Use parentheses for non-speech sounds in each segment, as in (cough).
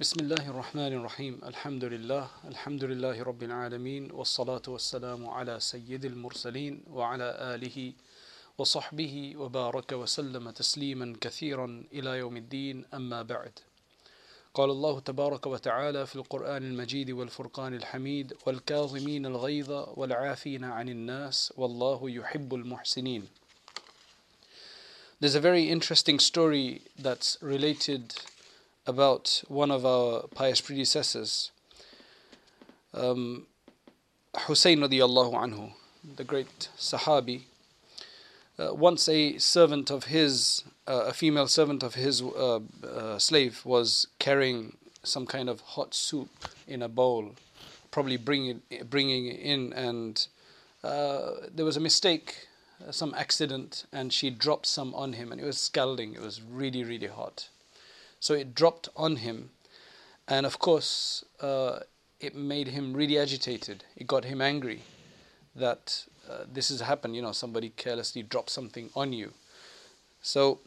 بسم الله الرحمن الرحيم الحمد لله الحمد لله رب العالمين والصلاة والسلام على سيد المرسلين وعلى آله وصحبه وبارك وسلم تسليما كثيرا إلى يوم الدين أما بعد قال الله تبارك وتعالى في القرآن المجيد والفرقان الحميد والكاظمين الغيظ والعافين عن الناس والله يحب المحسنين There's a very interesting story that's related about one of our pious predecessors, um, Hussein radiallahu anhu, the great Sahabi. Uh, once a servant of his, uh, a female servant of his uh, uh, slave, was carrying some kind of hot soup in a bowl, probably bringing bringing it in, and uh, there was a mistake, uh, some accident, and she dropped some on him, and it was scalding. It was really really hot, so it dropped on him. And of course, uh, it made him really agitated. It got him angry that uh, this has happened. You know, somebody carelessly dropped something on you. So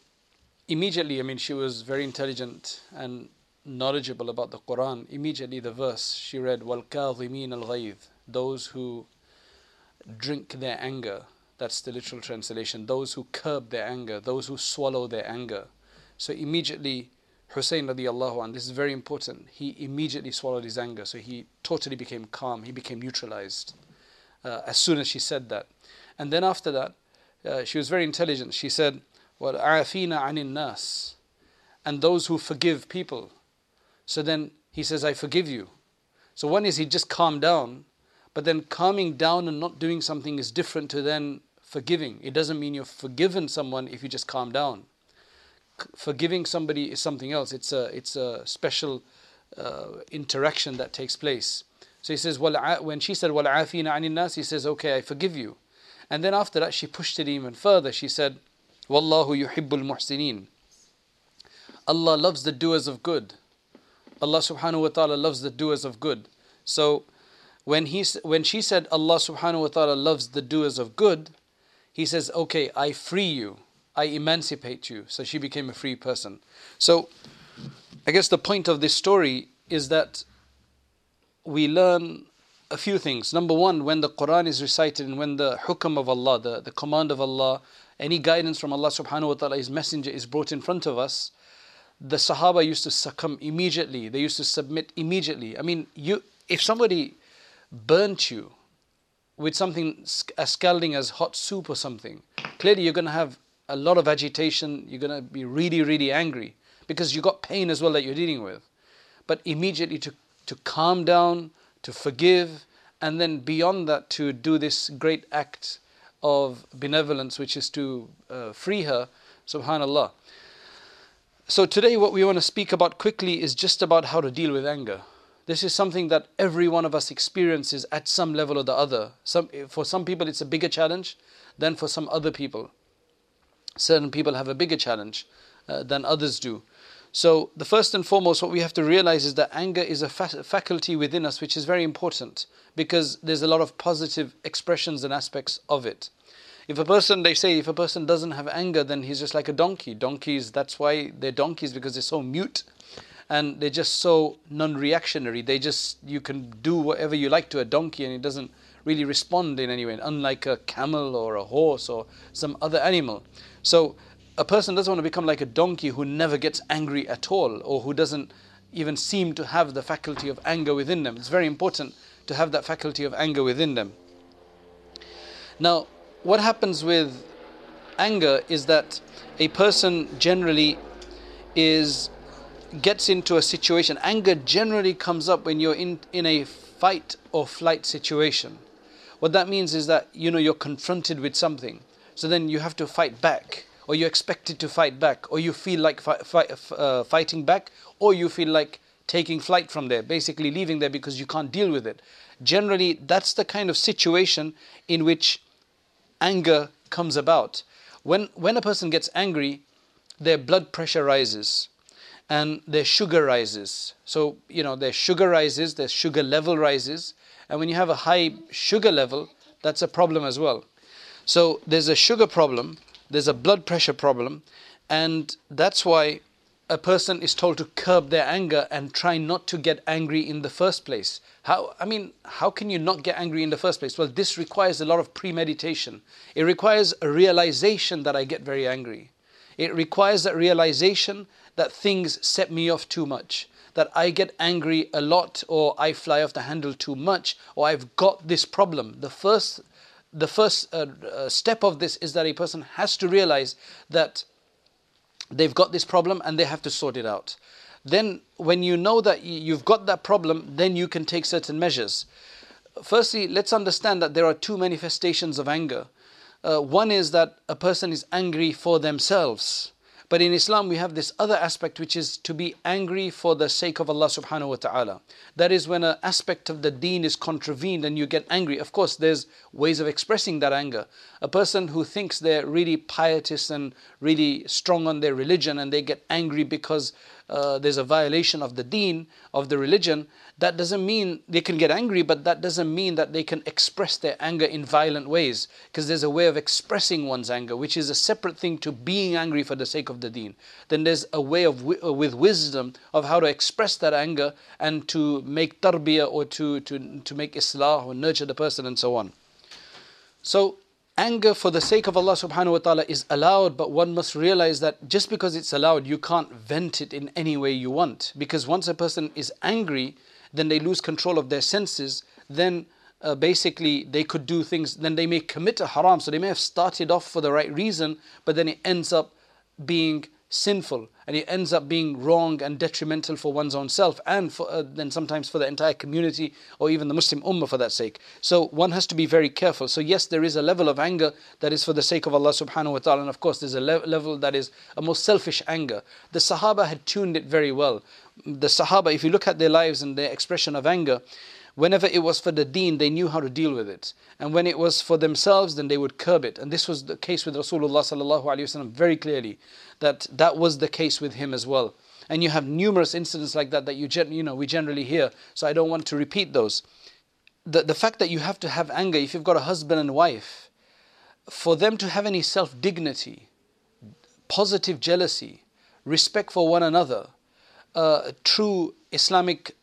immediately, I mean, she was very intelligent and knowledgeable about the Quran. Immediately, the verse she read, "Wal-kadhimin al-ghayth," those who drink their anger. That's the literal translation. Those who curb their anger, those who swallow their anger. So immediately Hussein radiallahu anh, this is very important, he immediately swallowed his anger. So he totally became calm, he became neutralized uh, as soon as she said that. And then after that, uh, she was very intelligent. She said, "Well, afina anin nas," and those who forgive people. So then he says, "I forgive you." So one is he just calmed down, but then calming down and not doing something is different to then forgiving. It doesn't mean you've forgiven someone if you just calm down forgiving somebody is something else. It's a it's a special uh, interaction that takes place. So he says, when she said wal'afina anil nas, he says, okay, I forgive you. And then after that, she pushed it even further. She said, Wallahu yuhibbul muhsinin. Allah loves the doers of good. Allah subhanahu wa ta'ala loves the doers of good. So when he when she said Allah subhanahu wa ta'ala loves the doers of good, he says, Okay, I free you. I emancipate you. So she became a free person. So I guess the point of this story is that we learn a few things. Number one, when the Quran is recited and when the hukam of Allah, the, the command of Allah, any guidance from Allah subhanahu wa ta'ala, His messenger is brought in front of us, the Sahaba used to succumb immediately. They used to submit immediately. I mean, you if somebody burnt you with something as uh, scalding as hot soup or something, clearly you're going to have a lot of agitation. You're going to be really, really angry because you've got pain as well that you're dealing with. But immediately to to calm down, to forgive, and then beyond that to do this great act of benevolence, which is to uh, free her, subhanallah. So today what we want to speak about quickly is just about how to deal with anger. This is something that every one of us experiences at some level or the other. Some, for some people it's a bigger challenge than for some other people. Certain people have a bigger challenge uh, than others do. So, the first and foremost, what we have to realize is that anger is a fa- faculty within us which is very important because there's a lot of positive expressions and aspects of it. If a person, they say, if a person doesn't have anger, then he's just like a donkey. Donkeys, that's why they're donkeys because they're so mute and they're just so non reactionary. They just, you can do whatever you like to a donkey and it doesn't really respond in any way, unlike a camel or a horse or some other animal. So, a person doesn't want to become like a donkey who never gets angry at all or who doesn't even seem to have the faculty of anger within them. It's very important to have that faculty of anger within them. Now, what happens with anger is that a person generally is gets into a situation anger generally comes up when you're in in a fight or flight situation what that means is that you know you're confronted with something so then you have to fight back or you're expected to fight back, or you feel like fi- fi- uh, fighting back, or you feel like taking flight from there, basically leaving there because you can't deal with it. Generally, that's the kind of situation in which anger comes about. When, when a person gets angry, their blood pressure rises and their sugar rises. So, you know, their sugar rises, their sugar level rises, and when you have a high sugar level, that's a problem as well. So, there's a sugar problem there's a blood pressure problem, and that's why a person is told to curb their anger and try not to get angry in the first place. How, I mean, how can you not get angry in the first place? Well, this requires a lot of premeditation. It requires a realization that I get very angry. It requires a realization that things set me off too much, that I get angry a lot, or I fly off the handle too much, or I've got this problem. The first, the first uh, uh, step of this is that a person has to realize that they've got this problem and they have to sort it out. Then, when you know that you've got that problem, then you can take certain measures. Firstly, let's understand that there are two manifestations of anger. Uh, one is that a person is angry for themselves. But in Islam, we have this other aspect which is to be angry for the sake of Allah subhanahu wa ta'ala. That is when an aspect of the deen is contravened and you get angry. Of course, there's ways of expressing that anger. A person who thinks they're really pietist and really strong on their religion and they get angry because uh, there's a violation of the deen, of the religion, that doesn't mean they can get angry, but that doesn't mean that they can express their anger in violent ways. Because there's a way of expressing one's anger, which is a separate thing to being angry for the sake of the deen. Then there's a way of uh, with wisdom of how to express that anger and to make tarbiyah or to, to, to make islah or nurture the person and so on. So anger for the sake of Allah subhanahu wa ta'ala is allowed, but one must realize that just because it's allowed, you can't vent it in any way you want. Because once a person is angry, then they lose control of their senses, then uh, basically they could do things, then they may commit a haram. So they may have started off for the right reason, but then it ends up being sinful and it ends up being wrong and detrimental for one's own self and for, uh, then sometimes for the entire community or even the Muslim ummah for that sake. So one has to be very careful. So yes, there is a level of anger that is for the sake of Allah subhanahu wa ta'ala and of course there's a le- level that is a more selfish anger. The Sahaba had tuned it very well. The Sahaba, if you look at their lives and their expression of anger, Whenever it was for the deen, they knew how to deal with it. And when it was for themselves, then they would curb it. And this was the case with Rasulullah very clearly, that that was the case with him as well. And you have numerous incidents like that that you, you know, we generally hear. So I don't want to repeat those. The, the fact that you have to have anger, if you've got a husband and wife, for them to have any self dignity, positive jealousy, respect for one another, uh, true Islamic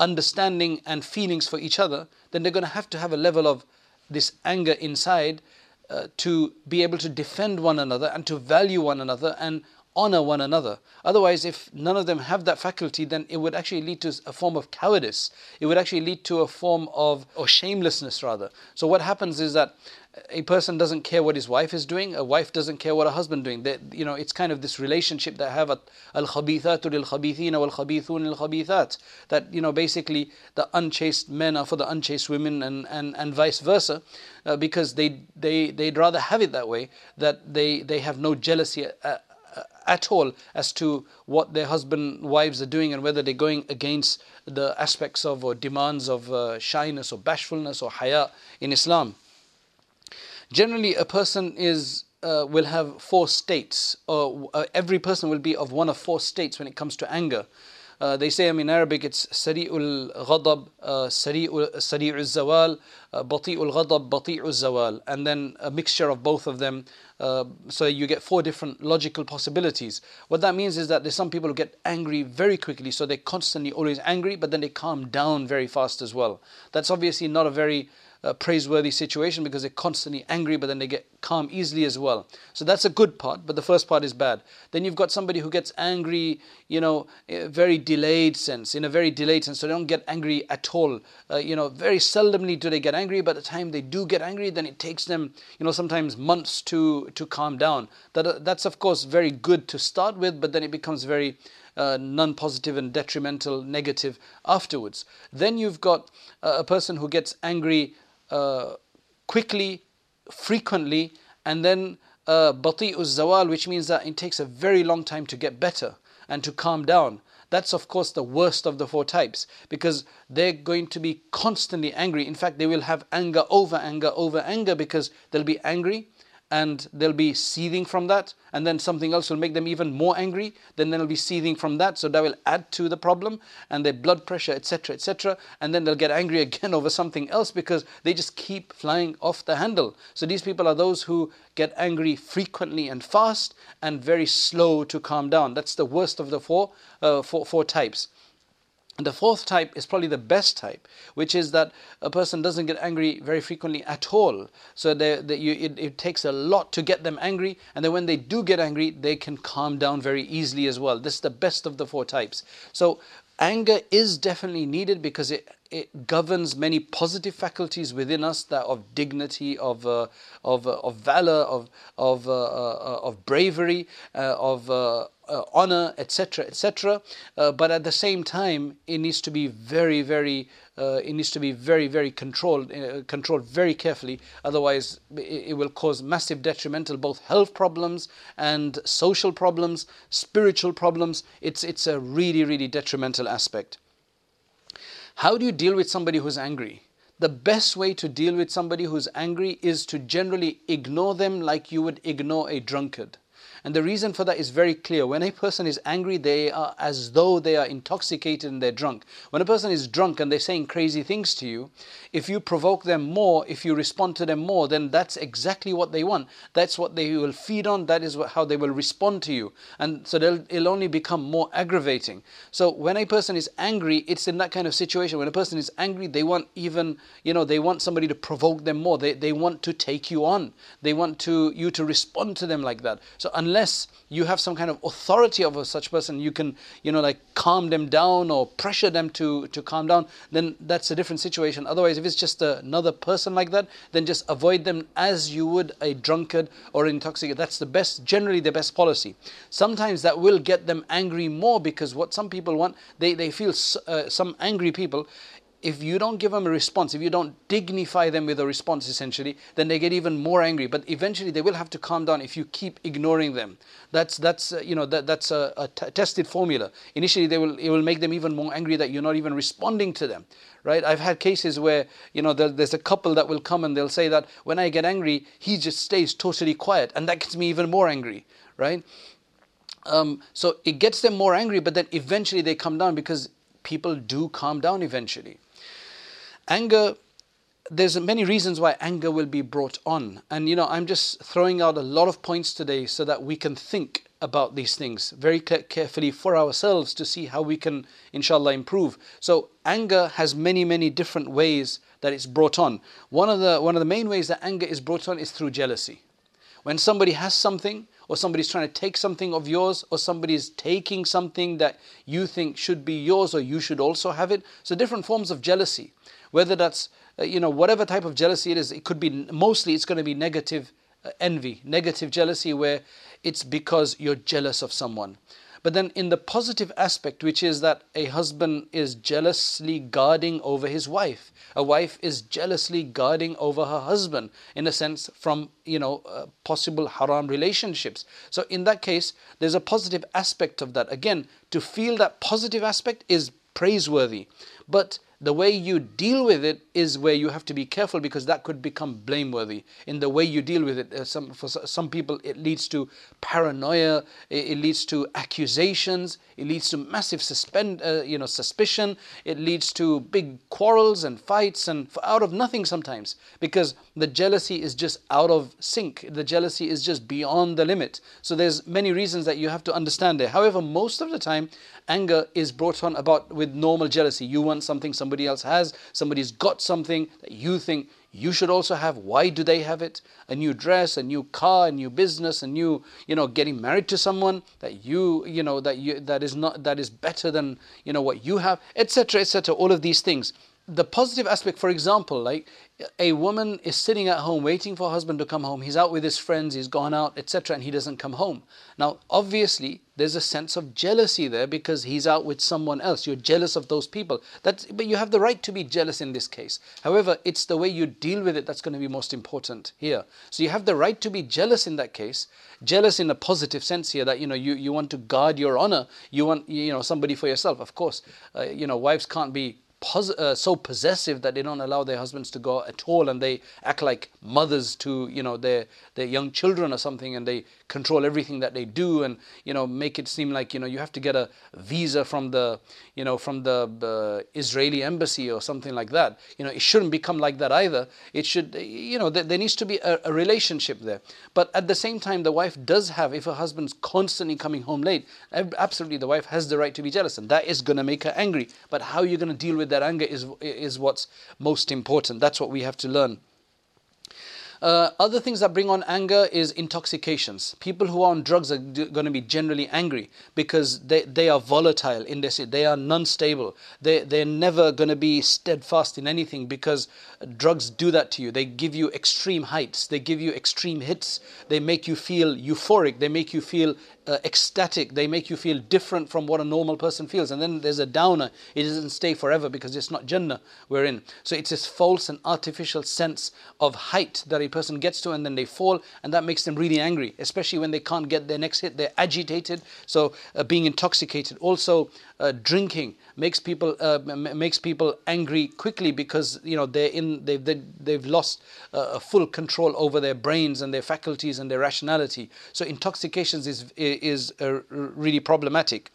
understanding and feelings for each other, then they're going to have to have a level of this anger inside uh, to be able to defend one another and to value one another and honor one another. Otherwise, if none of them have that faculty, then it would actually lead to a form of cowardice. It would actually lead to a form of, or shamelessness rather. So what happens is that a person doesn't care what his wife is doing, a wife doesn't care what a husband is doing. They, you know, it's kind of this relationship that have at al khabithatu lil khabithina wal khabithun lil khabithat. That you know, basically the unchaste men are for the unchaste women, and and, and vice versa, uh, because they they they'd rather have it that way. That they they have no jealousy. Uh, uh, at all as to what their husband wives are doing and whether they're going against the aspects of or demands of uh, shyness or bashfulness or haya in Islam. Generally, a person is uh, will have four states, or uh, every person will be of one of four states when it comes to anger. Uh, they say, I mean, in Arabic, it's sari'ul ghadab, uh, sari'ul zawal, uh, bati'ul ghadab, bati'ul zawal, and then a mixture of both of them. Uh, so you get four different logical possibilities. What that means is that there's some people who get angry very quickly, so they're constantly always angry, but then they calm down very fast as well. That's obviously not a very praiseworthy situation because they're constantly angry, but then they get calm easily as well. So that's a good part, but the first part is bad. Then you've got somebody who gets angry, you know, very delayed sense, in a very delayed sense. So they don't get angry at all. Uh, you know, very seldomly do they get angry, but the time they do get angry, then it takes them, you know, sometimes months to to calm down. That uh, that's of course very good to start with, but then it becomes very uh, non positive and detrimental, negative afterwards. Then you've got uh, a person who gets angry uh, quickly, frequently, and then uh, zawal, which means that it takes a very long time to get better and to calm down. That's of course the worst of the four types because they're going to be constantly angry. In fact, they will have anger over anger over anger because they'll be angry and they'll be seething from that and then something else will make them even more angry then they'll be seething from that. So that will add to the problem and their blood pressure etc etc and then they'll get angry (laughs) again over something else because they just keep flying off the handle. So these people are those who get angry frequently and fast and very slow to calm down. That's the worst of the four uh, four, four types and the fourth type is probably the best type, which is that a person doesn't get angry very frequently at all. So they, they, you, it, it, takes a lot to get them angry, and then when they do get angry, they can calm down very easily as well. This is the best of the four types. So anger is definitely needed because it it governs many positive faculties within us that of dignity, of uh, of uh, of valor, of of uh, uh of bravery, uh, of uh, honor, etc., etc. but at the same time, it needs to be very, very it needs to be very, very controlled, controlled very carefully. Otherwise, it, it will cause massive detrimental both health problems and social problems, spiritual problems. It's it's a really, really detrimental aspect. How do you deal with somebody who's angry? The best way to deal with somebody who's angry is to generally ignore them like you would ignore a drunkard. And the reason for that is very clear. When a person is angry, they are as though they are intoxicated and they're drunk. When a person is drunk and they're saying crazy things to you, if you provoke them more, if you respond to them more, then that's exactly what they want. That's what they will feed on. That is how they will respond to you. And so it'll only become more aggravating. So when a person is angry, it's in that kind of situation. When a person is angry, they want even, you know, they want somebody to provoke them more. They, they want to take you on. They want to you to respond to them like that. So unless unless you have some kind of authority over such person, you can, you know, like calm them down or pressure them to, to calm down, then that's a different situation. Otherwise, if it's just another person like that, then just avoid them as you would a drunkard or intoxicated. That's the best, generally the best policy. Sometimes that will get them angry more because what some people want, they, they feel uh, some angry people if you don't give them a response, if you don't dignify them with a response, essentially, then they get even more angry. But eventually, they will have to calm down if you keep ignoring them. That's that's uh, you know that that's a, a t- tested formula. Initially, they will it will make them even more angry that you're not even responding to them. Right? I've had cases where you know there's a couple that will come and they'll say that when I get angry, he just stays totally quiet, and that gets me even more angry. Right? Um, so it gets them more angry, but then eventually they come down because people do calm down eventually. Anger, there's many reasons why anger will be brought on. And you know, I'm just throwing out a lot of points today so that we can think about these things very carefully for ourselves to see how we can, inshallah, improve. So, anger has many, many different ways that it's brought on. One of the one of the main ways that anger is brought on is through jealousy. When somebody has something, or somebody's trying to take something of yours, or somebody's taking something that you think should be yours, or you should also have it. So, different forms of jealousy whether that's uh, you know whatever type of jealousy it is it could be mostly it's going to be negative uh, envy negative jealousy where it's because you're jealous of someone. But then in the positive aspect which is that a husband is jealously guarding over his wife a wife is jealously guarding over her husband in a sense from you know uh, possible haram relationships. So in that case there's a positive aspect of that. Again to feel that positive aspect is praiseworthy. But the way you deal with it is where you have to be careful because that could become blameworthy in the way you deal with it. Uh, some, for some people, it leads to paranoia, it, leads to accusations, it leads to massive suspend, uh, you know, suspicion, it leads to big quarrels and fights and out of nothing sometimes because the jealousy is just out of sync. The jealousy is just beyond the limit. So there's many reasons that you have to understand there. However, most of the time, anger is brought on about with normal jealousy. You want something somebody else has, somebody's got something that you think you should also have. Why do they have it? A new dress, a new car, a new business, a new, you know, getting married to someone that you, you know, that you that is not that is better than, you know, what you have, etc., etc. All of these things the positive aspect, for example, like a woman is sitting at home waiting for her husband to come home. He's out with his friends, he's gone out, etc., and he doesn't come home. Now, obviously, there's a sense of jealousy there because he's out with someone else. You're jealous of those people. That's, but you have the right to be jealous in this case. However, it's the way you deal with it that's going to be most important here. So you have the right to be jealous in that case. Jealous in a positive sense here that you know you, you want to guard your honor. You want you know somebody for yourself. Of course, uh, you know wives can't be pos- uh, so possessive that they don't allow their husbands to go at all and they act like mothers to you know their their young children or something and they control everything that they do and you know make it seem like you know you have to get a visa from the you know from the uh, Israeli embassy or something like that. You know it shouldn't become like that either. It should you know there, there needs to be a, a relationship there. But at the same time the wife does have if her husband's constantly coming home late absolutely the wife has the right to be jealous and that is going to make her angry. But how are you're going to deal with that anger is is what's most important. That's what we have to learn uh, other things that bring on anger is intoxications. People who are on drugs are going to be generally angry because they, they are volatile in this. They are non-stable. They they're never going to be steadfast in anything because drugs do that to you. They give you extreme heights. They give you extreme hits. They make you feel euphoric. They make you feel uh, ecstatic. They make you feel different from what a normal person feels. And then there's a downer. It doesn't stay forever because it's not Jannah we're in. So it's this false and artificial sense of height that a person gets to and then they fall and that makes them really angry, especially when they can't get their next hit. They're agitated. So uh, being intoxicated. Also, uh, drinking makes people uh, makes people angry quickly because you know they're in they've they, they've lost uh, full control over their brains and their faculties and their rationality. So intoxications is is uh, really problematic.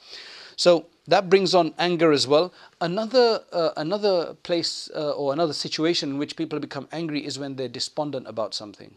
So that brings on anger as well. Another uh, another place uh, or another situation in which people become angry is when they're despondent about something.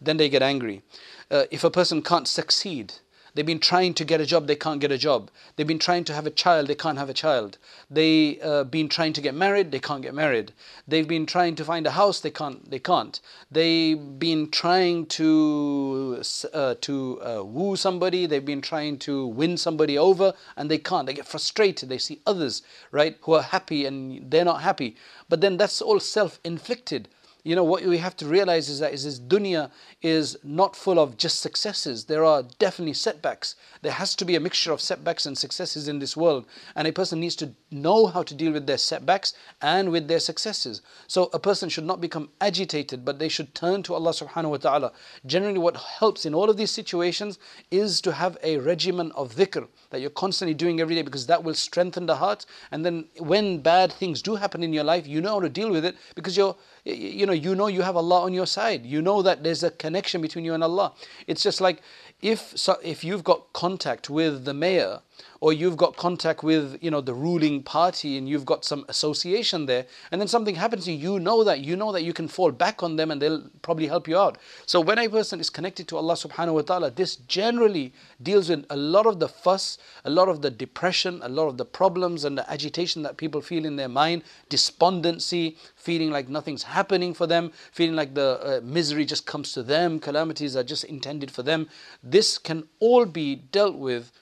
Then they get angry. if a person can't succeed, They've been trying to get a job, they can't get a job. They've been trying to have a child, they can't have a child. They've uh, been trying to get married, they can't get married. They've been trying to find a house, they can't. They can't. They've been trying to uh, to uh, woo somebody. They've been trying to win somebody over, and they can't. They get frustrated. They see others right who are happy, and they're not happy. But then that's all self-inflicted you know what we have to realize is that is this dunya is not full of just successes. There are definitely setbacks. There has to be a mixture of setbacks and successes in this world. And a person needs to know how to deal with their setbacks and with their successes. So a person should not become agitated but they should turn to Allah subhanahu wa ta'ala. Generally what helps in all of these situations is to have a regimen of dhikr that you're constantly doing every day because that will strengthen the heart. And then when bad things do happen in your life you know how to deal with it because you're you know you know you have Allah on your side. You know that there's a connection between you and Allah. It's just like if so, if you've got contact with the mayor or you've got contact with you know the ruling party and you've got some association there and then something happens to you you know that you know that you can fall back on them and they'll probably help you out. So when a person is connected to Allah subhanahu wa ta'ala this generally deals with a lot of the fuss a lot of the depression a lot of the problems and the agitation that people feel in their mind despondency feeling like nothing's happening for them feeling like the uh, misery just comes to them calamities are just intended for them this can all be dealt with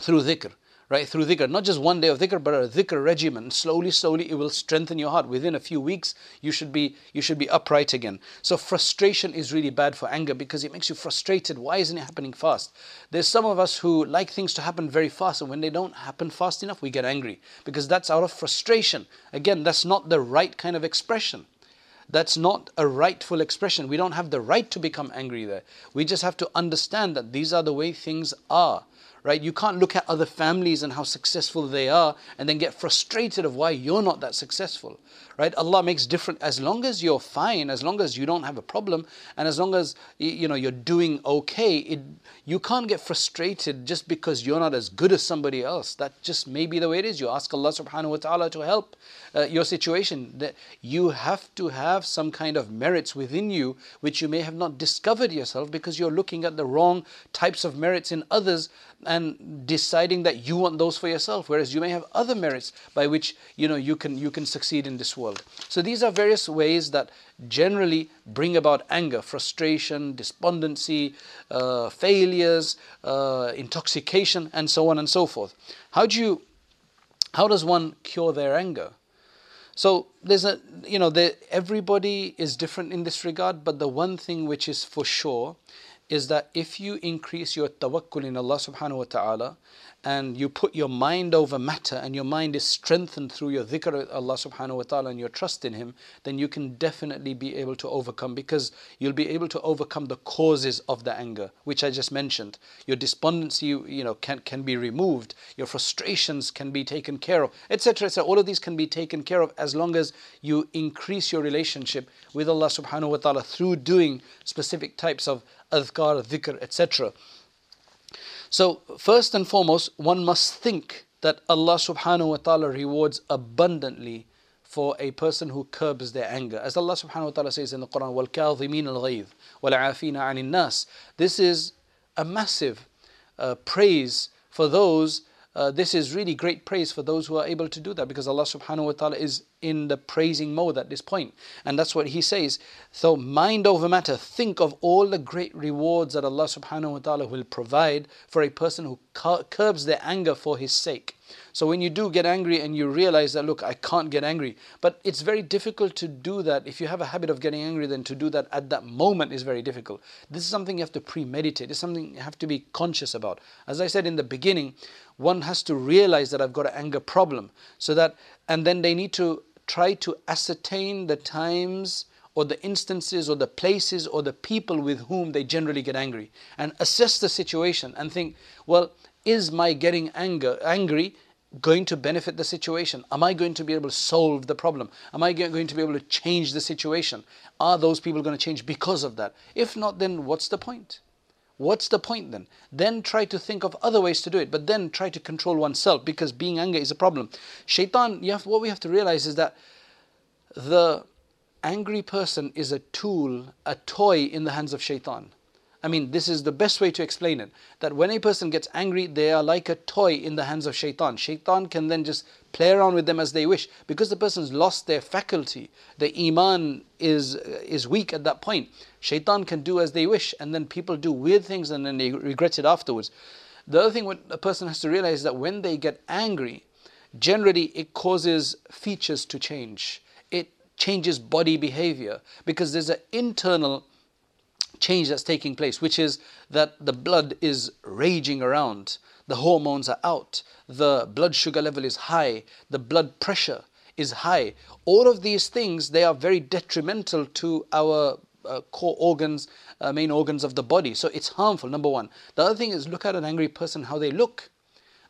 through dhikr right? Through dhikr. Not just one day of dhikr but a dhikr regimen. Slowly slowly it will strengthen your heart. Within a few weeks you should be you should be upright again. So frustration is really bad for anger because it makes you frustrated. Why isn't it happening fast? There's some of us who like things to happen very fast and when they don't happen fast enough we get angry because that's out of frustration. Again that's not the right kind of expression that's not a rightful expression. We don't have the right to become angry there. We just have to understand that these are the way things are right? You can't look at other families and how successful they are and then get frustrated of why you're not that successful, right? Allah makes different as long as you're fine, as long as you don't have a problem, and as long as you know you're doing okay. It, you can't get frustrated just because you're not as good as somebody else. That just may be the way it is. You ask Allah Subhanahu wa Taala to help uh, your situation. That you have to have some kind of merits within you which you may have not discovered yourself because you're looking at the wrong types of merits in others and deciding that you want those for yourself whereas you may have other merits by which you know you can you can succeed in this world. So these are various ways that generally bring about anger frustration despondency uh, failures uh, intoxication and so on and so forth. How do you how does one cure their anger? So there's a you know the, everybody is different in this regard but the one thing which is for sure is that if you increase your tawakkul in Allah subhanahu wa ta'ala and you put your mind over matter and your mind is strengthened through your dhikr Allah subhanahu wa ta'ala and your trust in Him, then you can definitely be able to overcome because you'll be able to overcome the causes of the anger, which I just mentioned. Your despondency, you know, can, can be removed, your frustrations can be taken care of, etc. etc. All of these can be taken care of as long as you increase your relationship with Allah subhanahu wa ta'ala through doing specific types of adhkar, dhikr, etc. So, first and foremost, one must think that Allah subhanahu wa ta'ala rewards abundantly for a person who curbs their anger. As Allah subhanahu wa ta'ala says in the Quran, وَالْكَاظِمِينَ الْغَيْظِ وَالْعَافِينَ عَنِ النَّاسِ This is a massive uh, praise for those uh, this is really great praise for those who are able to do that because Allah subhanahu wa ta'ala is in the praising mode at this point. And that's what He says. So, mind over matter, think of all the great rewards that Allah subhanahu wa ta'ala will provide for a person who curbs their anger for His sake. So when you do get angry and you realize that, look, I can't get angry, but it's very difficult to do that. If you have a habit of getting angry, then to do that at that moment is very difficult. This is something you have to premeditate. It's something you have to be conscious about. As I said in the beginning, one has to realize that I've got an anger problem. So that, and then they need to try to ascertain the times or the instances or the places or the people with whom they generally get angry and assess the situation and think, well, is my getting anger angry going to benefit the situation? Am I going to be able to solve the problem? Am I going to be able to change the situation? Are those people going to change because of that? If not, then what's the point? What's the point then? Then try to think of other ways to do it, but then try to control oneself because being angry is a problem. Shaitan, have, what we have to realize is that the angry person is a tool, a toy in the hands of shaitan. I mean, this is the best way to explain it. That when a person gets angry, they are like a toy in the hands of shaitan. Shaitan can then just play around with them as they wish. Because the person's lost their faculty, the iman is, is weak at that point. Shaitan can do as they wish, and then people do weird things and then they regret it afterwards. The other thing what a person has to realize is that when they get angry, generally it causes features to change. It changes body behavior because there's an internal change that's taking place, which is that the blood is raging around, the hormones are out, the blood sugar level is high, the blood pressure is high. All of these things they are very detrimental to our uh, core organs, uh, main organs of the body. So it's harmful. Number one. The other thing is look at an angry person how they look.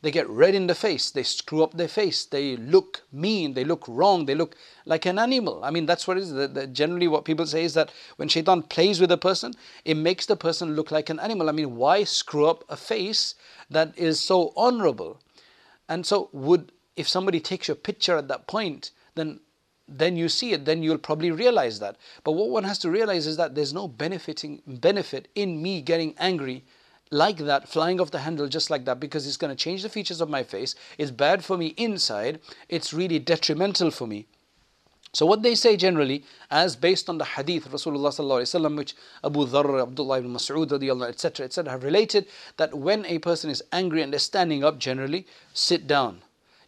They get red in the face, they screw up their face, they look mean, they look wrong, they look like an animal. I mean, that's what is. The, the, generally, what people say is that when shaitan plays with a person, it makes the person look like an animal. I mean, why screw up a face that is so honorable? And so, would if somebody takes your picture at that point, then then you see it, then you'll probably realize that. But what one has to realize is that there's no benefiting benefit in me getting angry like that, flying off the handle just like that, because it's going to change the features of my face. It's bad for me inside. It's really detrimental for me. So what they say generally, as based on the hadith Rasulullah sallallahu which Abu Dharr, Abdullah ibn Mas'ud, etc., etc., have related that when a person is angry and they're standing up, generally sit down.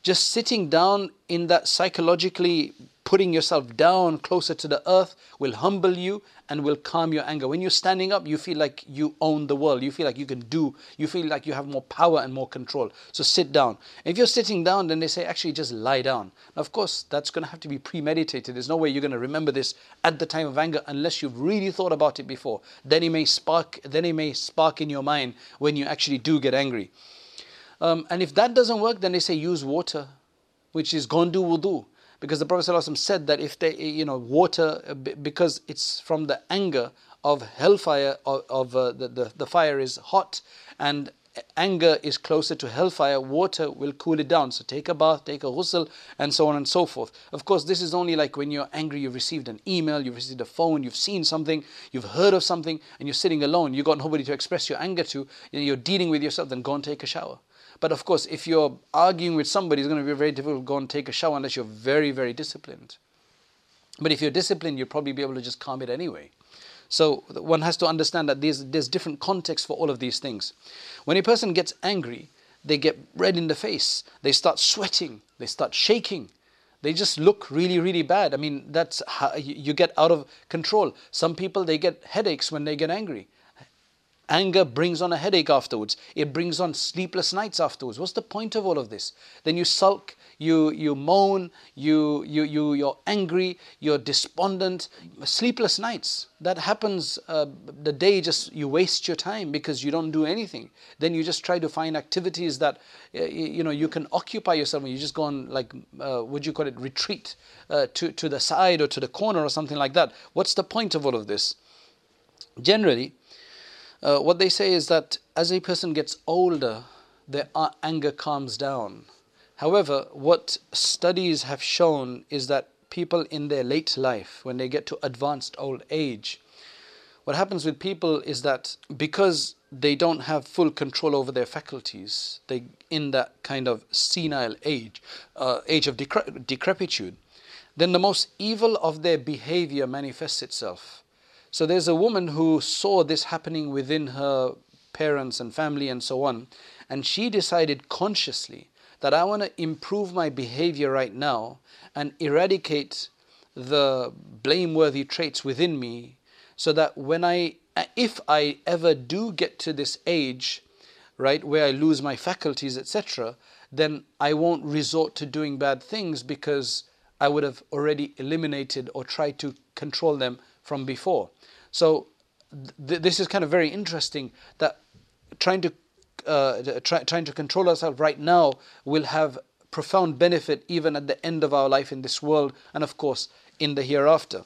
Just sitting down in that psychologically putting yourself down closer to the earth will humble you and will calm your anger. When you're standing up, you feel like you own the world. You feel like you can do, you feel like you have more power and more control. So sit down. If you're sitting down, then they say actually just lie down. Now, of course, that's going to have to be premeditated. There's no way you're going to remember this at the time of anger unless you've really thought about it before. Then it may spark, then it may spark in your mind when you actually do get angry. Um, and if that doesn't work, then they say use water, which is gondu wudu because the Prophet said that if they, you know, water, uh, because it's from the anger of hellfire, of, of uh, the, the, the fire is hot and anger is closer to hellfire, water will cool it down. So take a bath, take a ghusl, and so on and so forth. Of course, this is only like when you're angry, you've received an email, you've received a phone, you've seen something, you've heard of something, and you're sitting alone. You've got nobody to express your anger to, you're dealing with yourself, then go and take a shower. But of course, if you're arguing with somebody, it's going to be very difficult to go and take a shower unless you're very, very disciplined. But if you're disciplined, you'll probably be able to just calm it anyway. So one has to understand that there's, there's different contexts for all of these things. When a person gets angry, they get red in the face, they start sweating, they start shaking. They just look really, really bad. I mean, that's how you get out of control. Some people they get headaches when they get angry Anger brings on a headache afterwards. It brings on sleepless nights afterwards. What's the point of all of this? Then you sulk, you you moan, you you you you're angry, you're despondent, sleepless nights. That happens. Uh, the day just you waste your time because you don't do anything. Then you just try to find activities that you know you can occupy yourself. You just go on like uh, would you call it retreat uh, to to the side or to the corner or something like that. What's the point of all of this? Generally uh, what they say is that as a person gets older, their anger calms down. However, what studies have shown is that people in their late life, when they get to advanced old age, what happens with people is that because they don't have full control over their faculties, they in that kind of senile age, uh, age of decre- decrepitude, then the most evil of their behavior manifests itself. So there's a woman who saw this happening within her parents and family and so on, and she decided consciously that I want to improve my behavior right now and eradicate the blameworthy traits within me so that when I if I ever do get to this age right where I lose my faculties etc then I won't resort to doing bad things because I would have already eliminated or tried to control them from before so th- this is kind of very interesting that trying to uh, try, trying to control ourselves right now will have profound benefit even at the end of our life in this world and of course in the hereafter.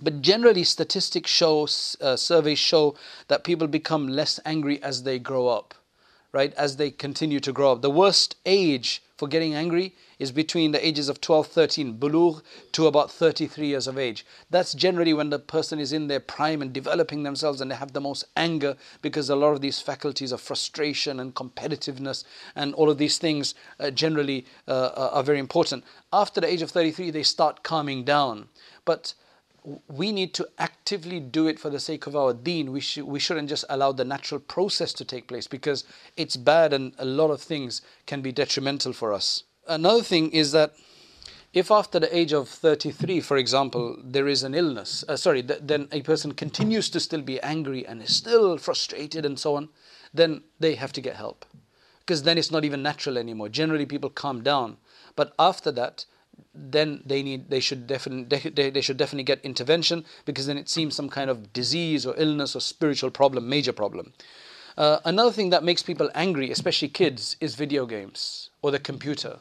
But generally, statistics show, uh, surveys show that people become less angry as they grow up, right? As they continue to grow up. The worst age for getting angry is between the ages of 12, 13, bulugh, to about 33 years of age. That's generally when the person is in their prime and developing themselves and they have the most anger because a lot of these faculties of frustration and competitiveness and all of these things uh, generally uh, are very important. After the age of 33, they start calming down. But we need to actively do it for the sake of our deen. We, sh- we shouldn't just allow the natural process to take place because it's bad and a lot of things can be detrimental for us. Another thing is that if after the age of 33, for example, there is an illness, uh, sorry, th- then a person continues to still be angry and is still frustrated and so on, then they have to get help. Because then it's not even natural anymore. Generally, people calm down. But after that, then they need they should definitely they, should definitely get intervention because then it seems some kind of disease or illness or spiritual problem major problem uh, another thing that makes people angry especially kids is video games or the computer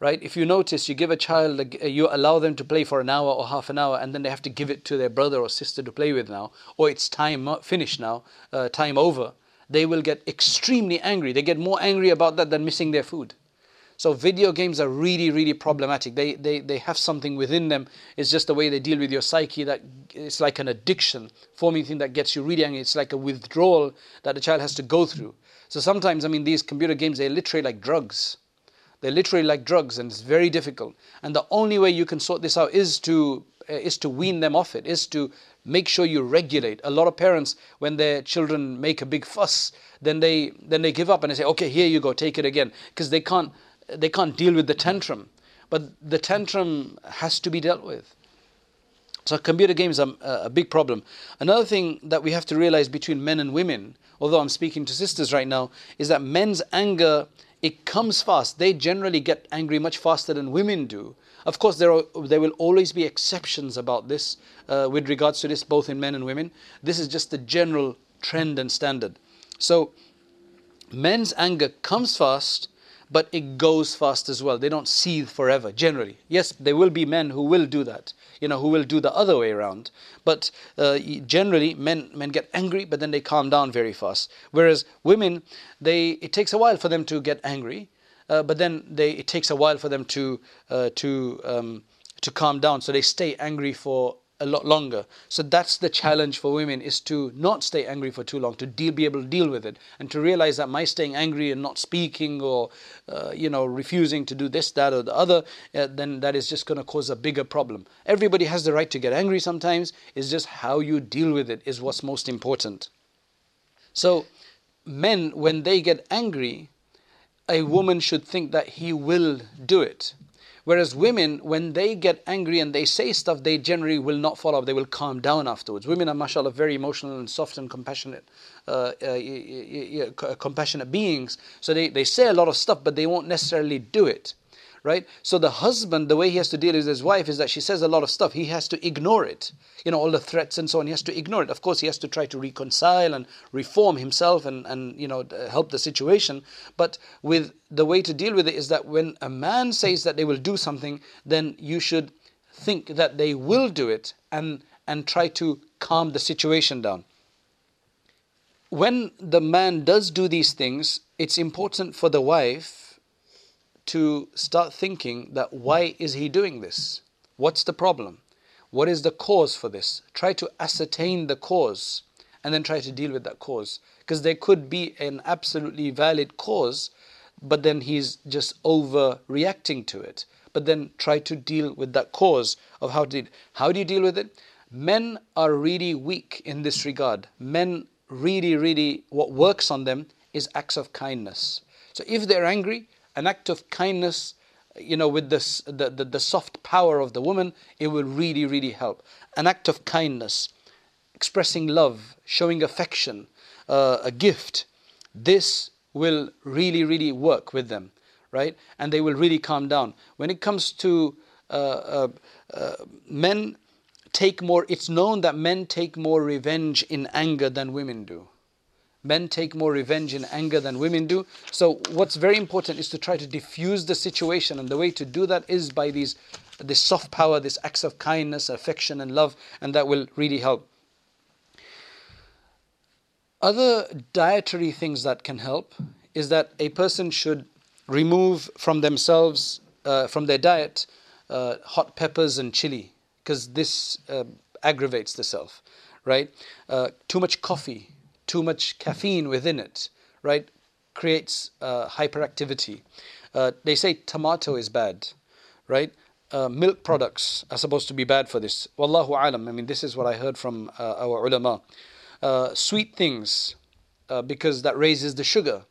right if you notice you give a child you allow them to play for an hour or half an hour and then they have to give it to their brother or sister to play with now or it's time finished now uh, time over they will get extremely angry they get more angry about that than missing their food so video games are really, really problematic. They, they, they have something within them. It's just the way they deal with your psyche that it's like an addiction, forming thing that gets you really angry. It's like a withdrawal that the child has to go through. So sometimes, I mean, these computer games, they're literally like drugs. They're literally like drugs, and it's very difficult. And the only way you can sort this out is to eh, is to wean them off it, is to make sure you regulate. A lot of parents, when their children make a big fuss, then they then they give up and they say, "Okay, here you go, take it again," because they can't they can't deal with the tantrum. But the tantrum has to be dealt with. So computer games are a big problem. Another thing that we have to realize between men and women, although I'm speaking to sisters right now, is that men's anger it comes fast. They generally get angry much faster than women do. Of course, there are there will always be exceptions about this uh, with regards to this, both in men and women. This is just the general trend and standard. So, men's anger comes fast but it goes fast as well. They don't seethe forever, generally. Yes, there will be men who will do that, you know, who will do the other way around. But uh, generally, men, men get angry, but then they calm down very fast. Whereas women, they, it takes a while for them to get angry, uh, but then they, it takes a while for them to, uh, to, um, to calm down. So they stay angry for a lot longer. So that's the challenge for women is to not stay angry for too long, to deal, be able to deal with it, and to realize that my staying angry and not speaking or uh, you know refusing to do this, that, or the other, uh, then that is just going to cause a bigger problem. Everybody has the right to get angry sometimes. It's just how you deal with it is what's most important. So men, when they get angry, a woman should think that he will do it Whereas women, when they get angry and they say stuff, they generally will not follow up. They will calm down afterwards. Women are, mashallah, very emotional and soft and compassionate, uh, uh, compassionate beings. So they, they say a lot of stuff, but they won't necessarily do it right? So the husband, the way he has to deal with his wife is that she says a lot of stuff. He has to ignore it. You know, all the threats and so on. He has to ignore it. Of course, he has to try to reconcile and reform himself and, and you know, help the situation. But with the way to deal with it is that when a man says that they will do something, then you should think that they will do it and and try to calm the situation down. When the man does do these things, it's important for the wife to start thinking that why is he doing this? What's the problem? What is the cause for this? Try to ascertain the cause and then try to deal with that cause. Because there could be an absolutely valid cause, but then he's just overreacting to it. But then try to deal with that cause of how to deal. How do you deal with it? Men are really weak in this regard. Men really, really, what works on them is acts of kindness. So if they're angry, an act of kindness, you know, with this, the, the, the soft power of the woman, it will really, really help. An act of kindness, expressing love, showing affection, uh, a gift, this will really, really work with them, right? And they will really calm down. When it comes to uh, uh, uh men, take more, it's known that men take more revenge in anger than women do. Men take more revenge in anger than women do. So, what's very important is to try to diffuse the situation, and the way to do that is by these, this soft power, this acts of kindness, affection, and love, and that will really help. Other dietary things that can help is that a person should remove from themselves, uh, from their diet, uh, hot peppers and chili, because this uh, aggravates the self, right? Uh, too much coffee too much caffeine within it, right, creates uh, hyperactivity. Uh, they say tomato is bad, right? Uh, milk products are supposed to be bad for this. Wallahu alam. I mean, this is what I heard from uh, our ulama. Uh, sweet things, uh, because that raises the sugar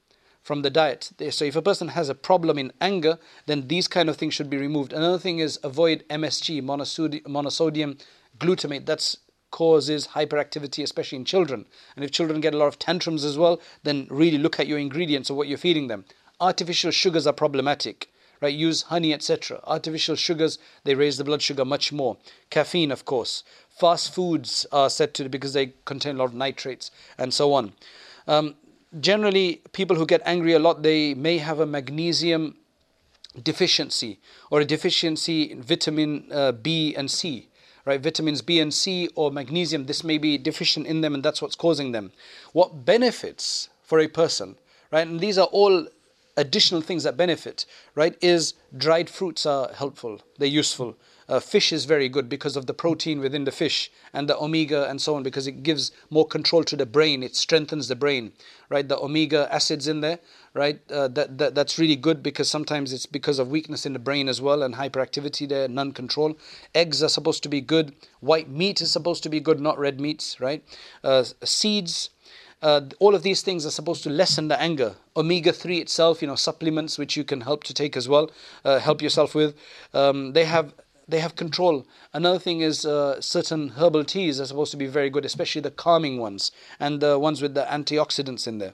from the diet. So if a person has a problem in anger, then these kind of things should be removed. Another thing is avoid MSG, monosodium glutamate. That's causes hyperactivity, especially in children. And if children get a lot of tantrums as well, then really look at your ingredients of what you're feeding them. Artificial sugars are problematic, right? Use honey, etc. Artificial sugars, they raise the blood sugar much more. Caffeine, of course. Fast foods are said to because they contain a lot of nitrates and so on. Um, generally, people who get angry a lot, they may have a magnesium deficiency or a deficiency in vitamin uh, B and C right? Vitamins B and C or magnesium, this may be deficient in them and that's what's causing them. What benefits for a person, right? And these are all additional things that benefit, right? Is dried fruits are helpful, they're useful. Uh, fish is very good because of the protein within the fish and the omega and so on because it gives more control to the brain it strengthens the brain right the omega acids in there right uh, that, that that's really good because sometimes it's because of weakness in the brain as well and hyperactivity there non control. eggs are supposed to be good white meat is supposed to be good not red meats right uh, seeds uh, all of these things are supposed to lessen the anger. Omega 3 itself, you know, supplements which you can help to take as well, uh, help yourself with. Um, they have they have control. Another thing is uh, certain herbal teas are supposed to be very good, especially the calming ones and the ones with the antioxidants in there.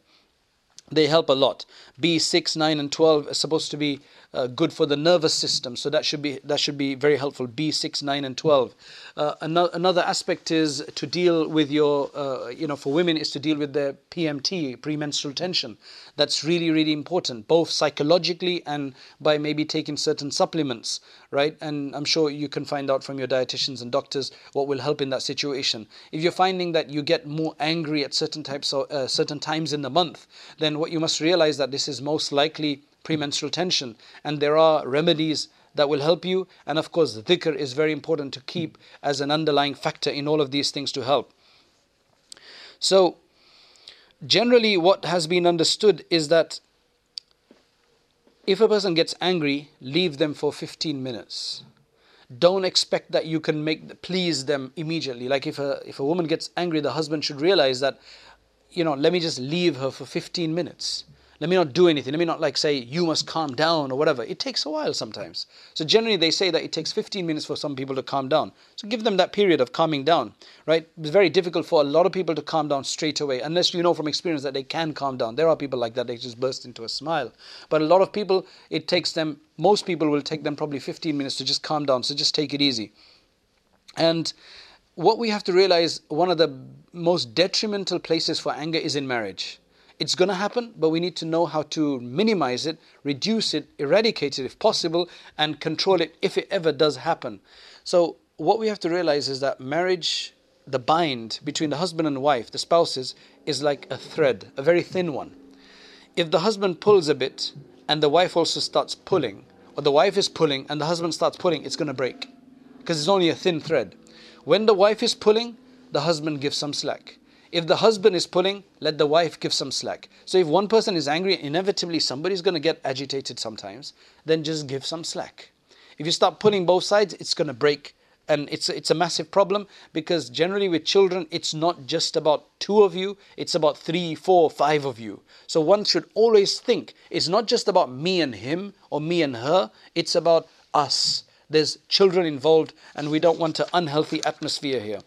They help a lot. B6, 9, and 12 are supposed to be uh, good for the nervous system. So that should be that should be very helpful. B6, 9, and 12. Uh, another, another aspect is to deal with your, uh, you know, for women is to deal with their PMT, premenstrual tension. That's really really important, both psychologically and by maybe taking certain supplements, right? And I'm sure you can find out from your dietitians and doctors what will help in that situation. If you're finding that you get more angry at certain types of uh, certain times in the month, then what you must realize that this is most likely premenstrual tension. And there are remedies that will help you. And of course, the dhikr is very important to keep as an underlying factor in all of these things to help. So, generally, what has been understood is that if a person gets angry, leave them for 15 minutes. Don't expect that you can make please them immediately. Like if a if a woman gets angry, the husband should realize that, you know, let me just leave her for 15 minutes let me not do anything. Let me not like say, you must calm down or whatever. It takes a while sometimes. So generally they say that it takes 15 minutes for some people to calm down. So give them that period of calming down, right? It's very difficult for a lot of people to calm down straight away, unless you know from experience that they can calm down. There are people like that, they just burst into a smile. But a lot of people, it takes them, most people will take them probably 15 minutes to just calm down. So just take it easy. And what we have to realize, one of the most detrimental places for anger is in marriage it's going to happen, but we need to know how to minimize it, reduce it, eradicate it if possible, and control it if it ever does happen. So, what we have to realize is that marriage, the bind between the husband and wife, the spouses, is like a thread, a very thin one. If the husband pulls a bit and the wife also starts pulling, or the wife is pulling and the husband starts pulling, it's going to break because it's only a thin thread. When the wife is pulling, the husband gives some slack. If the husband is pulling, let the wife give some slack. So if one person is angry, inevitably somebody's going to get agitated sometimes, then just give some slack. If you start pulling both sides, it's going to break. And it's, it's a massive problem because generally with children, it's not just about two of you, it's about three, four, five of you. So one should always think it's not just about me and him or me and her, it's about us. There's children involved, and we don't want an unhealthy atmosphere here.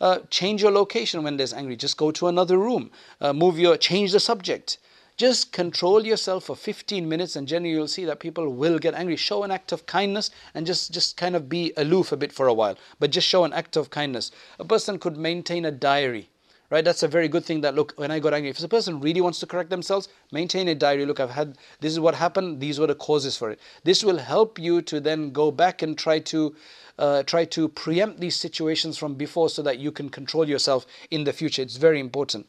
Uh, change your location when there's angry. Just go to another room. Uh, move your, change the subject. Just control yourself for 15 minutes, and generally you'll see that people will get angry. Show an act of kindness and just, just kind of be aloof a bit for a while, but just show an act of kindness. A person could maintain a diary right that's a very good thing that look when i got angry if a person really wants to correct themselves maintain a diary look i've had this is what happened these were the causes for it this will help you to then go back and try to uh, try to preempt these situations from before so that you can control yourself in the future. It's very important.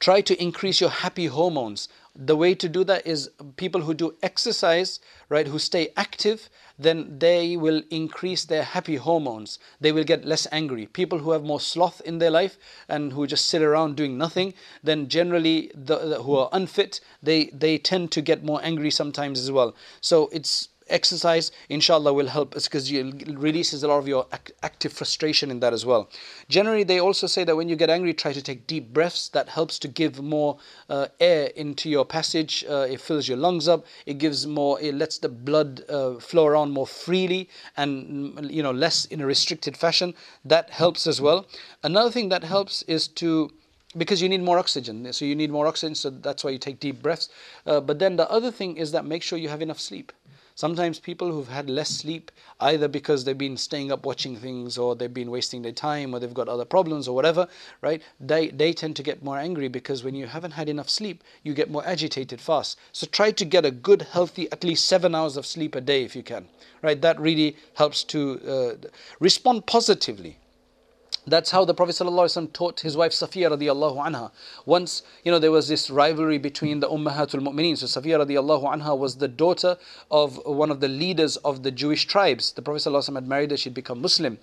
Try to increase your happy hormones. The way to do that is people who do exercise, right, who stay active, then they will increase their happy hormones. They will get less angry. People who have more sloth in their life and who just sit around doing nothing, then generally the, the who are unfit, they, they tend to get more angry sometimes as well. So it's exercise inshallah will help us because it releases a lot of your active frustration in that as well. Generally they also say that when you get angry try to take deep breaths. That helps to give more uh, air into your passage uh, it fills your lungs up it gives more it lets the blood uh, flow around more freely and you know less in a restricted fashion. That helps as well. Another thing that helps is to because you need more oxygen. So you need more oxygen so that's why you take deep breaths. Uh, but then the other thing is that make sure you have enough sleep Sometimes people who've had less sleep, either because they've been staying up watching things or they've been wasting their time or they've got other problems or whatever, right? They, they tend to get more angry because when you haven't had enough sleep, you get more agitated fast. So try to get a good, healthy, at least seven hours of sleep a day if you can, right? That really helps to uh, respond positively that's how the Prophet ﷺ taught his wife Safiya radiallahu anha. Once, you know, there was this rivalry between the Ummahatul Mu'mineen. So Safiya radiallahu anha was the daughter of one of the leaders of the Jewish tribes. The Prophet ﷺ had married her, she'd become Muslim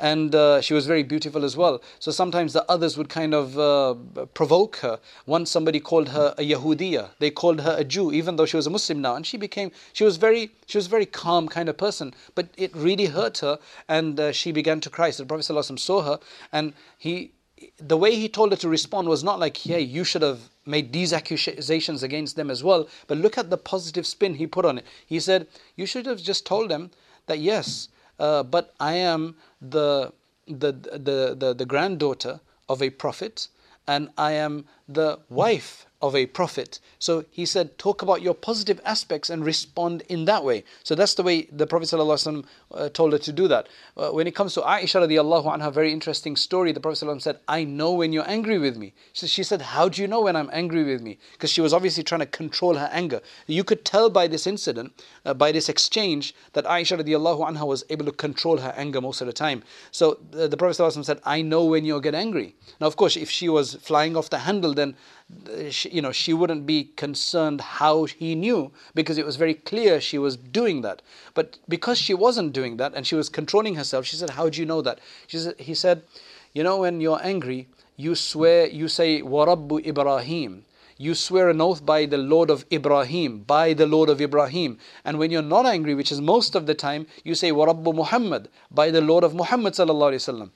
and uh, she was very beautiful as well. So sometimes the others would kind of uh, provoke her. Once somebody called her a Yahudiya, they called her a Jew, even though she was a Muslim now, and she became she was very she was very calm kind of person, but it really hurt her, and uh, she began to cry. So the Prophet ﷺ saw her, and he the way he told her to respond was not like, hey, you should have made these accusations against them as well. But look at the positive spin he put on it. He said, you should have just told them that, yes, uh, but I am the, the, the, the, the granddaughter of a prophet and I am the wife of a prophet. So he said, talk about your positive aspects and respond in that way. So that's the way the Prophet ﷺ, uh, told her to do that. Uh, when it comes to Aisha radiallahu anha, very interesting story, the Prophet ﷺ said, I know when you're angry with me. So she said, How do you know when I'm angry with me? Because she was obviously trying to control her anger. You could tell by this incident, uh, by this exchange, that Aisha radiallahu anha was able to control her anger most of the time. So uh, the Prophet ﷺ said, I know when you get angry. Now, of course, if she was flying off the handle, then she, you know, she wouldn't be concerned how he knew because it was very clear she was doing that. But because she wasn't doing that and she was controlling herself, she said, "How do you know that?" She said, "He said, you know, when you're angry, you swear, you say Warabbu Ibrahim." You swear an oath by the Lord of Ibrahim, by the Lord of Ibrahim. And when you're not angry, which is most of the time, you say Warabbu Muhammad, by the Lord of Muhammad sallallahu.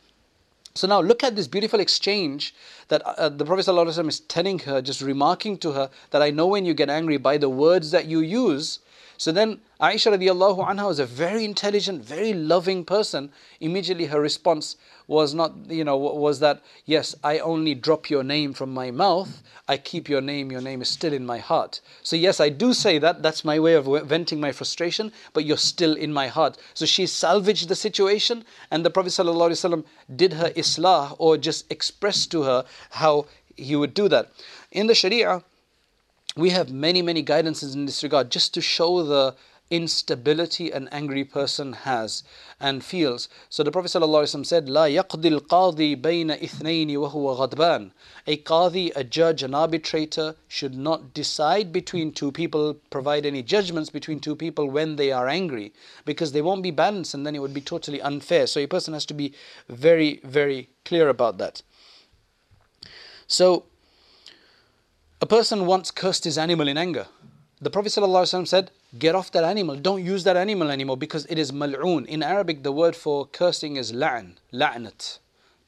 So now look at this beautiful exchange that uh, the Prophet ﷺ is telling her, just remarking to her that I know when you get angry by the words that you use. So then Aisha radiallahu anha was a very intelligent, very loving person. Immediately her response was not, you know, was that, yes, I only drop your name from my mouth. I keep your name, your name is still in my heart. So yes, I do say that, that's my way of venting my frustration, but you're still in my heart. So she salvaged the situation and the Prophet did her islah or just expressed to her how he would do that. In the Sharia, we have many, many guidances in this regard just to show the instability an angry person has and feels. So the Prophet ﷺ said, لا يقضي القاضي بين اثنين وهو غضبان. A qadi, a judge, an arbitrator should not decide between two people, provide any judgments between two people when they are angry, because they won't be balanced and then it would be totally unfair. So a person has to be very, very clear about that. So a person once cursed his animal in anger. The Prophet ﷺ said, Get off that animal, don't use that animal anymore because it is mal'oon. In Arabic, the word for cursing is la'n, la'nat.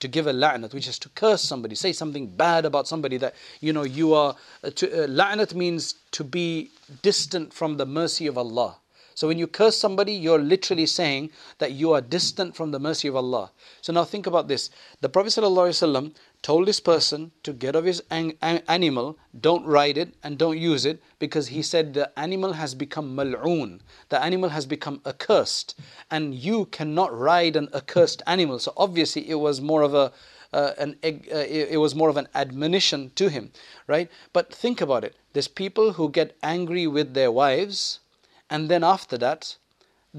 To give a la'nat, which is to curse somebody, say something bad about somebody that, you know, you are. Uh, uh, la'nat means to be distant from the mercy of Allah. So when you curse somebody, you're literally saying that you are distant from the mercy of Allah. So now think about this. The Prophet ﷺ told this person to get off his an- animal, don't ride it and don't use it because he said the animal has become mal'oon. The animal has become accursed and you cannot ride an accursed animal. So obviously it was more of a uh, an uh, it was more of an admonition to him, right? But think about it. There's people who get angry with their wives and then after that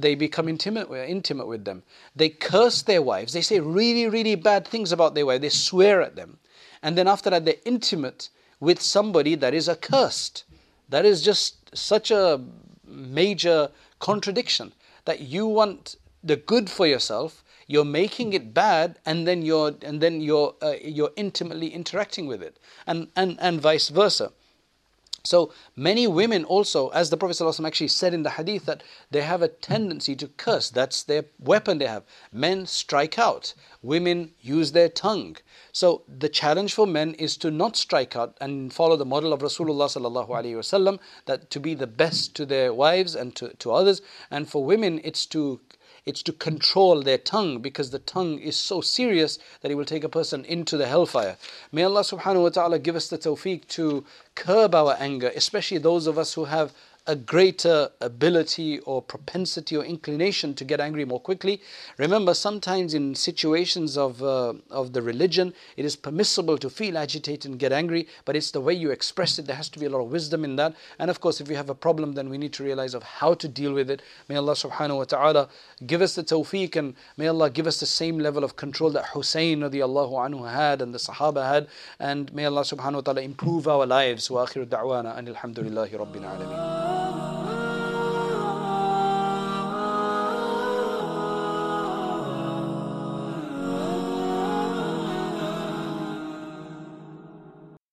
they become intimate, intimate with them. They curse their wives. They say really, really bad things about their wife. They swear at them. And then after that, they're intimate with somebody that is accursed. That is just such a major contradiction that you want the good for yourself, you're making it bad, and then you're and then you're uh, you're intimately interacting with it, and and and vice versa. So many women also, as the Prophet ﷺ actually said in the hadith, that they have a tendency to curse. That's their weapon they have. Men strike out, women use their tongue. So the challenge for men is to not strike out and follow the model of Rasulullah ﷺ, that to be the best to their wives and to, to others. And for women, it's to it's to control their tongue because the tongue is so serious that it will take a person into the hellfire. May Allah subhanahu wa ta'ala give us the tawfiq to curb our anger, especially those of us who have a greater ability or propensity or inclination to get angry more quickly. Remember, sometimes in situations of, uh, of the religion, it is permissible to feel agitated and get angry, but it's the way you express it. There has to be a lot of wisdom in that. And of course, if we have a problem, then we need to realize of how to deal with it. May Allah subhanahu wa ta'ala give us the tawfiq and may Allah give us the same level of control that Hussein radiallahu anhu had and the Sahaba had. And may Allah subhanahu wa ta'ala improve our lives. Wa akhiru da'wana and alhamdulillahi rabbil oh. oh, oh.